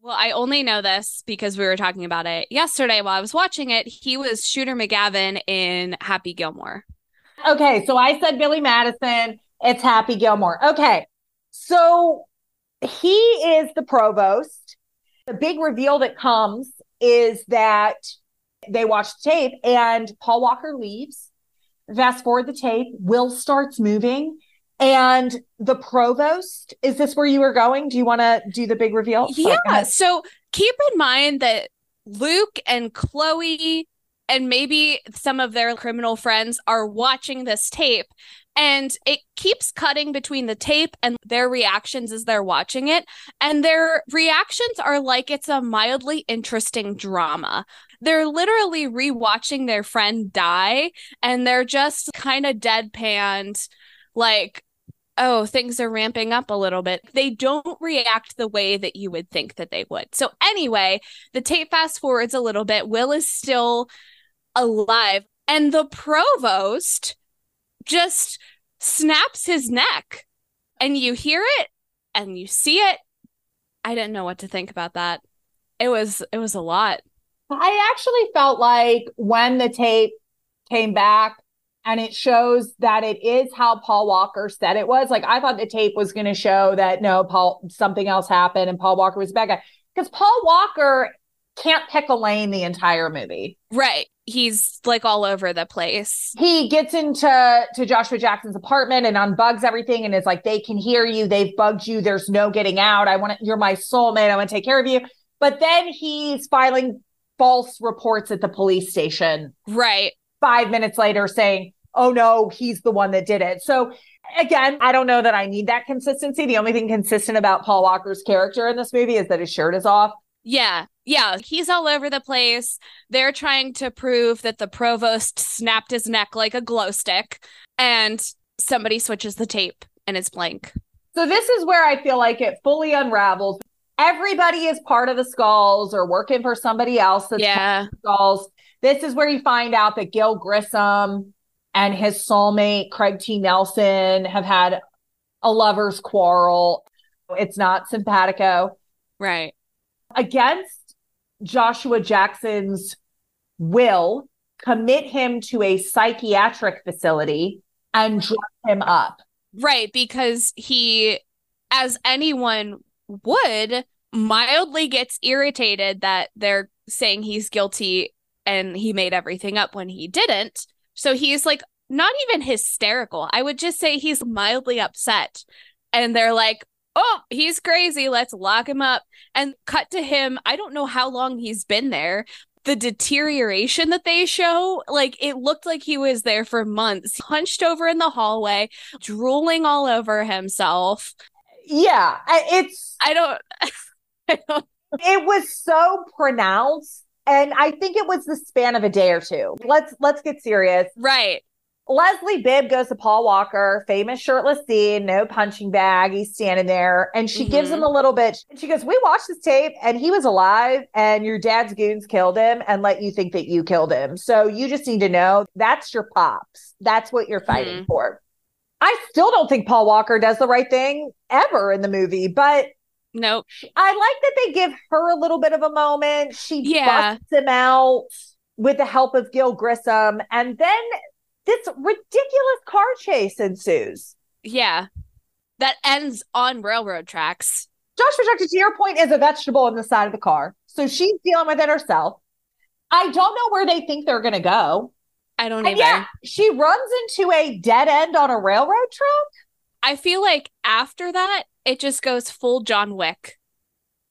Well, I only know this because we were talking about it yesterday while I was watching it. He was Shooter McGavin in Happy Gilmore. Okay, so I said Billy Madison. It's Happy Gilmore. Okay, so he is the provost. The big reveal that comes is that they watch the tape and Paul Walker leaves. Fast forward the tape, Will starts moving. And the provost, is this where you were going? Do you want to do the big reveal? Yeah. ahead. So keep in mind that Luke and Chloe and maybe some of their criminal friends are watching this tape. And it keeps cutting between the tape and their reactions as they're watching it. And their reactions are like it's a mildly interesting drama. They're literally rewatching their friend die and they're just kind of deadpanned, like, oh, things are ramping up a little bit. They don't react the way that you would think that they would. So, anyway, the tape fast forwards a little bit. Will is still alive, and the provost just snaps his neck, and you hear it and you see it. I didn't know what to think about that. It was it was a lot. I actually felt like when the tape came back and it shows that it is how Paul Walker said it was, like I thought the tape was going to show that no, Paul, something else happened and Paul Walker was a bad guy. Because Paul Walker can't pick a lane the entire movie. Right. He's like all over the place. He gets into to Joshua Jackson's apartment and unbugs everything and is like, they can hear you, they've bugged you, there's no getting out. I want to, you're my soulmate, I want to take care of you. But then he's filing false reports at the police station Right. five minutes later saying, oh no, he's the one that did it. So again, I don't know that I need that consistency. The only thing consistent about Paul Walker's character in this movie is that his shirt is off. Yeah. Yeah. He's all over the place. They're trying to prove that the provost snapped his neck like a glow stick, and somebody switches the tape and it's blank. So this is where I feel like it fully unravels. Everybody is part of the skulls or working for somebody else that's Yeah. skulls. This is where you find out that Gil Grissom and his soulmate, Craig T. Nelson, have had a lover's quarrel. It's not simpatico. Right. Against Joshua Jackson's will, commit him to a psychiatric facility and dress him up. Right. Because he, as anyone would, mildly gets irritated that they're saying he's guilty and he made everything up when he didn't. So he's like not even hysterical. I would just say he's mildly upset. And they're like, oh, he's crazy. Let's lock him up. And cut to him. I don't know how long he's been there. The deterioration that they show, like it looked like he was there for months, hunched over in the hallway, drooling all over himself. Yeah, it's. I don't. I don't it was so pronounced and i think it was the span of a day or two let's let's get serious right leslie bibb goes to paul walker famous shirtless scene no punching bag he's standing there and she mm-hmm. gives him a little bit she goes we watched this tape and he was alive and your dad's goons killed him and let you think that you killed him so you just need to know that's your pops that's what you're fighting mm-hmm. for i still don't think paul walker does the right thing ever in the movie but Nope. I like that they give her a little bit of a moment. She yeah. busts him out with the help of Gil Grissom. And then this ridiculous car chase ensues. Yeah. That ends on railroad tracks. Josh Jackson, to your point, is a vegetable in the side of the car. So she's dealing with it herself. I don't know where they think they're going to go. I don't and either. Yeah, she runs into a dead end on a railroad track. I feel like after that, it just goes full John Wick.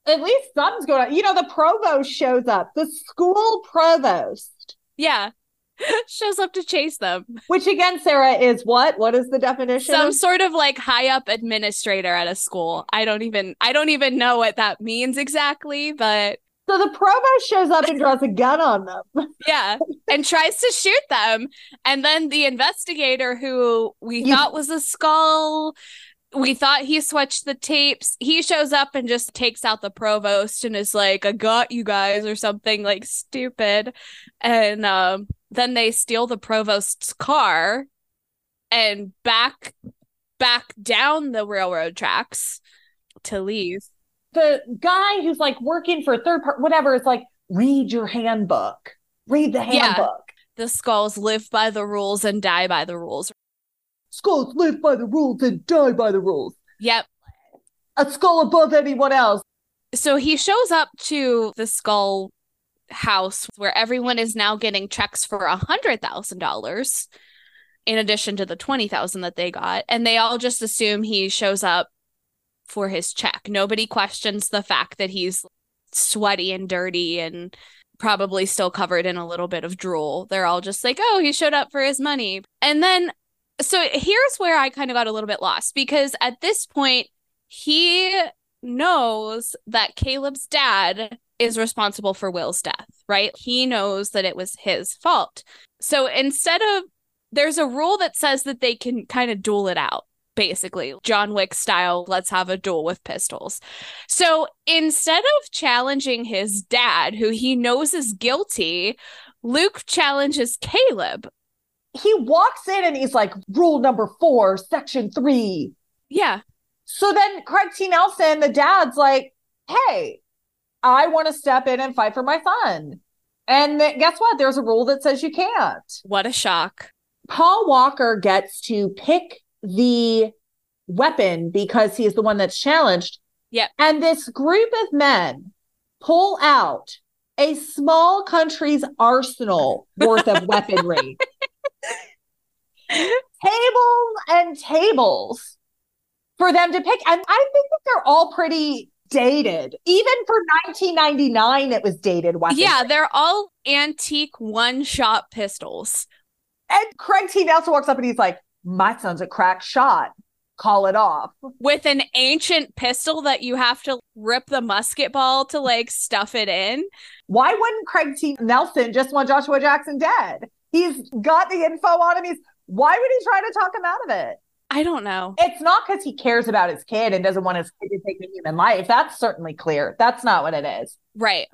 At least something's going on. You know, the provost shows up, the school provost. Yeah. shows up to chase them. Which again, Sara, is what? What is the definition? Some sort of like high up administrator at a school. I don't even I don't even know what that means exactly, but so the provost shows up and draws a gun on them. yeah. And tries to shoot them. And then the investigator who we you... thought was a skull we thought he switched the tapes. He shows up and just takes out the provost and is like, I got you guys or something like stupid. And um, then they steal the provost's car and back back down the railroad tracks to leave. The guy who's like working for a third part, whatever, is like, read your handbook. Read the handbook. Yeah. The skulls live by the rules and die by the rules. Skulls live by the rules and die by the rules. Yep. A skull above anyone else. So he shows up to the skull house where everyone is now getting checks for a hundred thousand dollars in addition to the 20,000 that they got and they all just assume he shows up for his check. Nobody questions the fact that he's sweaty and dirty and probably still covered in a little bit of drool. They're all just like, "Oh, he showed up for his money." And then so here's where I kind of got a little bit lost because at this point, he knows that Caleb's dad is responsible for Will's death, right? He knows that it was his fault. So instead of, there's a rule that says that they can kind of duel it out, basically, John Wick style, let's have a duel with pistols. So instead of challenging his dad, who he knows is guilty, Luke challenges Caleb, he walks in and he's like, rule number four, section three. Yeah. So then Craig T. Nelson, the dad's like, hey, I want to step in and fight for my son. And th- guess what? There's a rule that says you can't. What a shock. Paul Walker gets to pick the weapon because he is the one that's challenged. Yep. And this group of men pull out a small country's arsenal worth of weaponry tables and tables for them to pick. And I think that they're all pretty dated. Even for 1999, it was dated. Weaponry. Yeah, they're all antique one shot pistols. And Craig T. Nelson walks up and he's like, My son's a crack shot. Call it off. With an ancient pistol that you have to rip the musket ball to like stuff it in. Why wouldn't Craig T. Nelson just want Joshua Jackson dead? He's got the info on him. He's why would he try to talk him out of it? I don't know. It's not because he cares about his kid and doesn't want his kid to take a human life. That's certainly clear. That's not what it is. Right.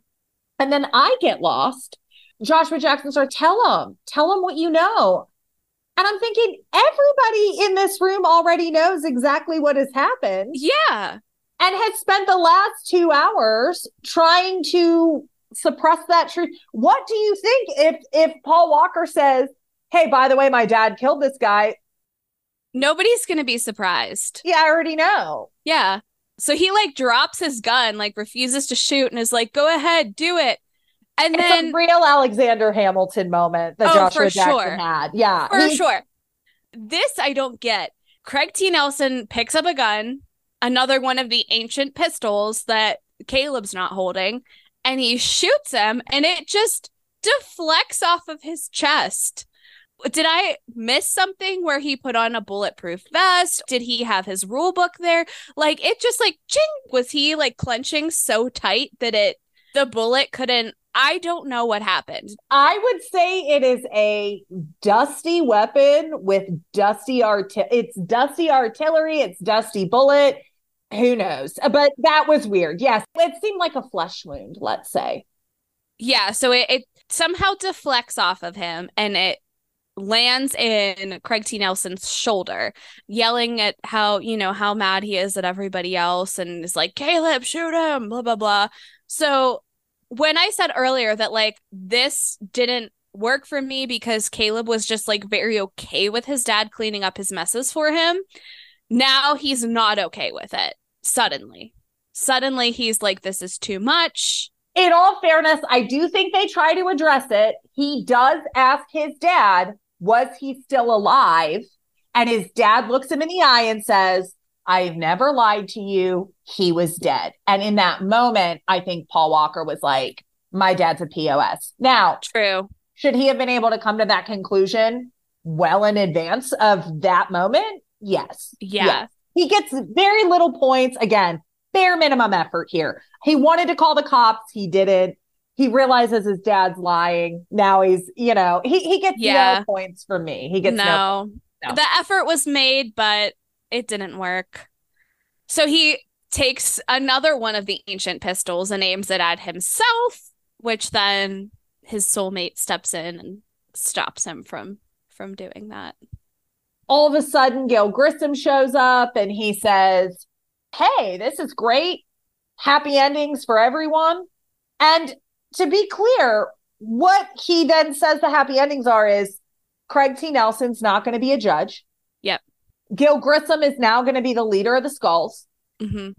And then I get lost Joshua Jackson starts, tell him, tell him what you know. And I'm thinking, everybody in this room already knows exactly what has happened. Yeah. And has spent the last two hours trying to suppress that truth. What do you think if if Paul Walker says, Hey, by the way, my dad killed this guy? Nobody's gonna be surprised. Yeah, I already know. Yeah. So he like drops his gun, like refuses to shoot, and is like, "Go ahead, do it." And it's then a real Alexander Hamilton moment that Oh, Joshua Jackson sure. had. Yeah, for he- sure, this I don't get. Craig T. Nelson picks up a gun, another one of the ancient pistols that Caleb's not holding, and he shoots him, and it just deflects off of his chest. Did I miss something where he put on a bulletproof vest? Did he have his rule book there? Like it just like ching was he like clenching so tight that it the bullet couldn't I don't know what happened. I would say it is a dusty weapon with dusty art. It's dusty artillery. It's dusty bullet. Who knows? But that was weird. Yes, it seemed like a flesh wound. Let's say. Yeah, so it, it somehow deflects off of him and it lands in Craig T. Nelson's shoulder, yelling at how, you know, how mad he is at everybody else and is like, Caleb, shoot him, blah, blah, blah. So when I said earlier that like this didn't work for me because Caleb was just like very okay with his dad cleaning up his messes for him, now he's not okay with it suddenly. Suddenly he's like, this is too much. In all fairness, I do think they try to address it. He does ask his dad, was he still alive? And his dad looks him in the eye and says, I've never lied to you. He was dead. And in that moment, I think Paul Walker was like, my dad's a POS. Now, True. should he have been able to come to that conclusion well in advance of that moment? Yes. Yeah. Yes. He gets very little points. Again, bare minimum effort here. He wanted to call the cops. He didn't. He realizes his dad's lying. Now he's, you know, he, he gets Yeah. no points from me. He gets no. no. no. The effort was made, but it didn't work. So he takes another one of the ancient pistols and aims it at himself, which then his soulmate steps in and stops him from from doing that. All of a sudden, Gil Grissom shows up and he says, Hey, this is great. Happy endings for everyone. And to be clear, what he then says the happy endings are is Craig T. Nelson's not going to be a judge. Yep. Gil Grissom is now going to be the leader of the Skulls. hmm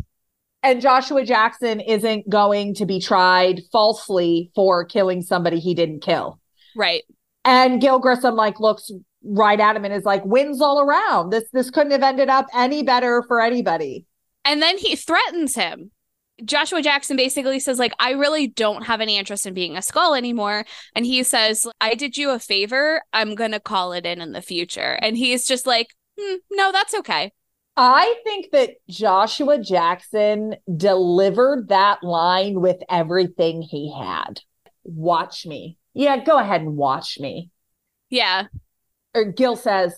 And Joshua Jackson isn't going to be tried falsely for killing somebody he didn't kill. Right. And Gil Grissom like looks right at him and is like, wins all around. This this couldn't have ended up any better for anybody. And then he threatens him. Joshua Jackson basically says like I really don't have any interest in being a skull anymore and he says I did you a favor I'm going to call it in in the future and he's just like "Hmm, no that's okay. I think that Joshua Jackson delivered that line with everything he had. Watch me. Yeah, go ahead and watch me. Yeah. Or Gil says,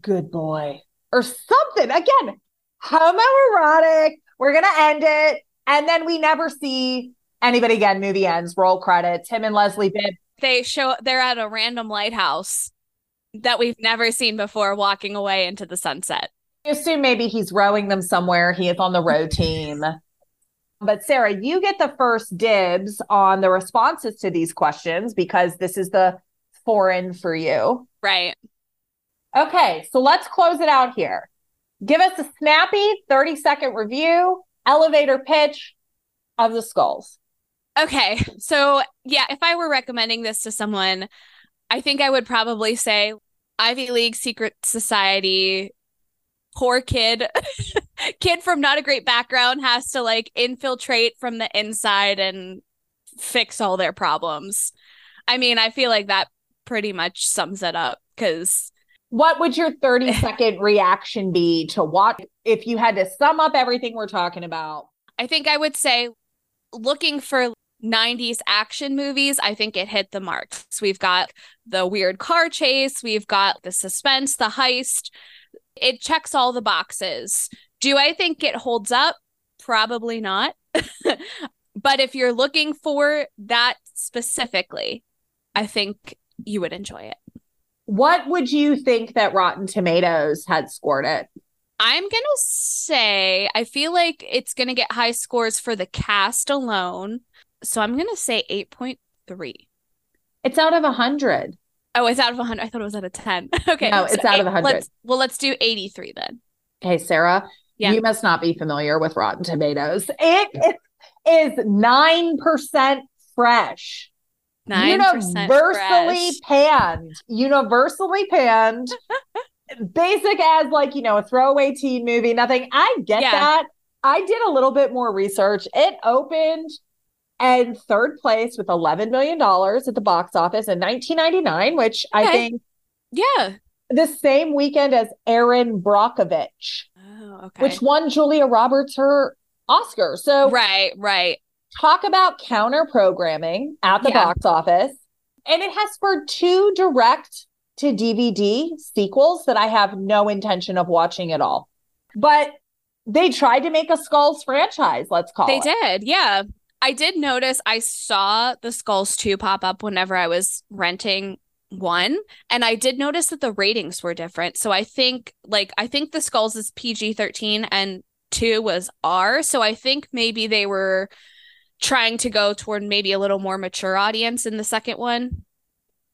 good boy, or something. Again, homoerotic. We're going to end it. And then we never see anybody again. Movie ends, roll credits. Him and Leslie Bibb. They show they're at a random lighthouse that we've never seen before walking away into the sunset. You assume maybe he's rowing them somewhere. He is on the row team. But Sara, you get the first dibs on the responses to these questions because this is the foreign for you. Right. Okay, so let's close it out here. Give us a snappy 30 second review, elevator pitch of the skulls. Okay. So, yeah, if I were recommending this to someone, I think I would probably say Ivy League secret society poor kid kid from not a great background has to like infiltrate from the inside and fix all their problems. I mean, I feel like that pretty much sums it up cuz What would your 30 second reaction be to what if you had to sum up everything we're talking about? I think I would say looking for 90s action movies, I think it hit the marks. We've got the weird car chase, we've got the suspense, the heist. It checks all the boxes. Do I think it holds up? Probably not. but if you're looking for that specifically, I think you would enjoy it. What would you think that Rotten Tomatoes had scored it? I'm going to say, I feel like it's going to get high scores for the cast alone. So I'm going to say 8.3. It's out of 100. Oh, it's out of 100. I thought it was out of 10. okay. No, it's so out eight, of 100. Let's, well, let's do 83 then. Okay, Sara, yeah. you must not be familiar with Rotten Tomatoes. It is 9% fresh. 9% universally fresh. panned. Universally panned. Basic as like, you know, a throwaway teen movie, nothing. I get yeah. that. I did a little bit more research. It opened and third place with $11 million at the box office in 1999, which okay. I think. Yeah. The same weekend as Erin Brockovich, oh, okay. which won Julia Roberts her Oscar. So, right, right. Talk about counter programming at the yeah. box office. And it has spurred two direct to DVD sequels that I have no intention of watching at all. But they tried to make a Skulls franchise, let's call they it. They did, yeah. I did notice I saw the Skulls 2 pop up whenever I was renting one and I did notice that the ratings were different. So I think like I think the Skulls is PG-13 and 2 was R, so I think maybe they were trying to go toward maybe a little more mature audience in the second one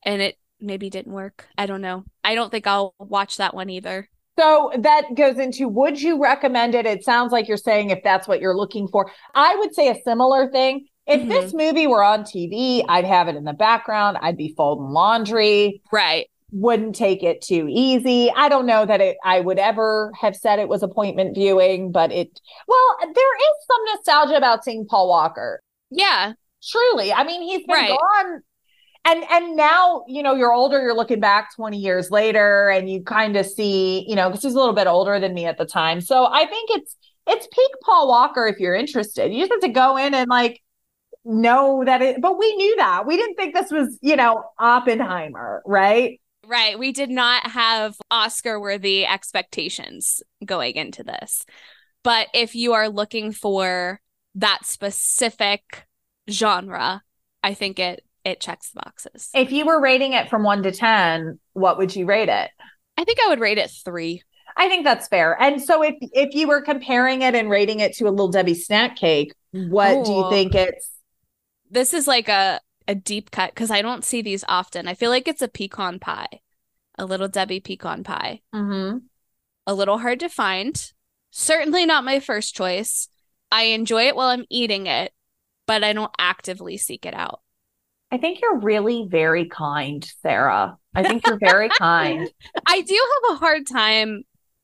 and it maybe didn't work. I don't know. I don't think I'll watch that one either. So that goes into would you recommend it? It sounds like you're saying if that's what you're looking for. I would say a similar thing. If mm-hmm. this movie were on TV, I'd have it in the background. I'd be folding laundry. Right. Wouldn't take it too easy. I don't know that it I would ever have said it was appointment viewing, but it well, there is some nostalgia about seeing Paul Walker. Yeah. Truly. I mean, he's been right. gone and and now you know you're older you're looking back 20 years later and you kind of see you know because he's a little bit older than me at the time so i think it's it's peak paul walker if you're interested you just have to go in and like know that it but we knew that we didn't think this was you know oppenheimer right right we did not have oscar worthy expectations going into this but if you are looking for that specific genre i think it it checks the boxes. If you were rating it from one to 10, what would you rate it? I think I would rate it three. I think that's fair. And so if if you were comparing it and rating it to a little Debbie snack cake, what do you think it's? This is like a a deep cut because I don't see these often. I feel like it's a pecan pie, a little Debbie pecan pie. Mm-hmm. A little hard to find. Certainly not my first choice. I enjoy it while I'm eating it, but I don't actively seek it out. I think you're really very kind, Sara. I think you're very kind. I do have a hard time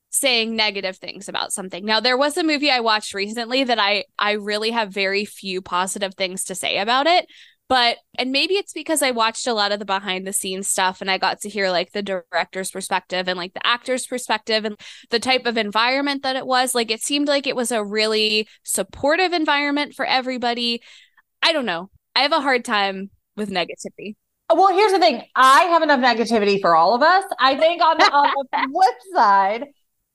saying negative things about something. Now there was a movie I watched recently that I I really have very few positive things to say about it, but and maybe it's because I watched a lot of the behind the scenes stuff and I got to hear like the director's perspective and like the actor's perspective and the type of environment that it was. Like it seemed like it was a really supportive environment for everybody. I don't know. I have a hard time with negativity. Well, here's the thing. I have enough negativity for all of us. I think on the, on the flip side,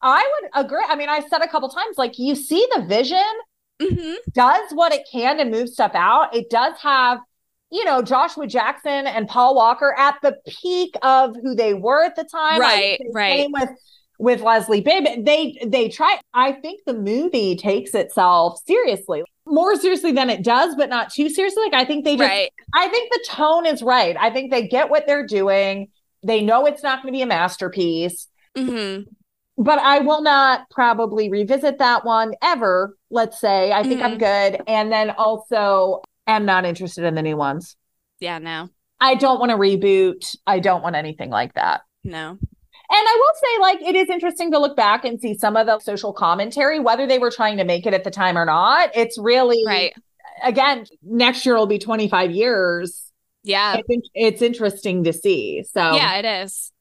I would agree. I mean, I said a couple times, like you see the vision mm-hmm. does what it can to move stuff out. It does have, you know, Joshua Jackson and Paul Walker at the peak of who they were at the time. Right, right. Same with with Leslie Bibb. They they try. I think the movie takes itself seriously more seriously than it does, but not too seriously. Like I think they just, right. I think the tone is right. I think they get what they're doing. They know it's not going to be a masterpiece. Mm-hmm. But I will not probably revisit that one ever. Let's say I think mm-hmm. I'm good, and then also am not interested in the new ones. Yeah, no. I don't want to reboot. I don't want anything like that. No. And I will say, like, it is interesting to look back and see some of the social commentary, whether they were trying to make it at the time or not. It's really, right. again, next year will be 25 years. Yeah. It's, it's interesting to see. So, yeah, it is.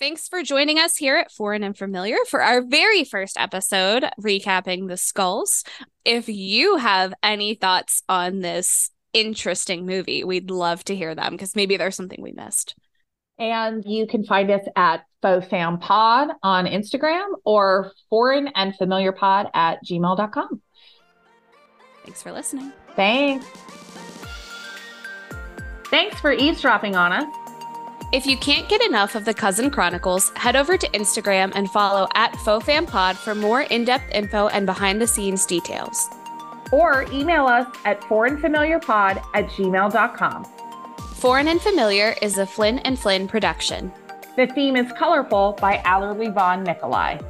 Thanks for joining us here at Foreign and Familiar for our very first episode recapping the skulls. If you have any thoughts on this interesting movie, we'd love to hear them because maybe there's something we missed. And you can find us at FoFam Pod on Instagram or foreign and familiar pod at gmail.com. Thanks for listening. Thanks. Thanks for eavesdropping on us. If you can't get enough of the Cousin Chronicles, head over to Instagram and follow at FoFamPod for more in depth info and behind the scenes details. Or email us at foreignfamiliarpod at gmail.com. Foreign and Familiar is a Flynn and Flynn production. The theme is Colorful by Allerlie Von Nicolai.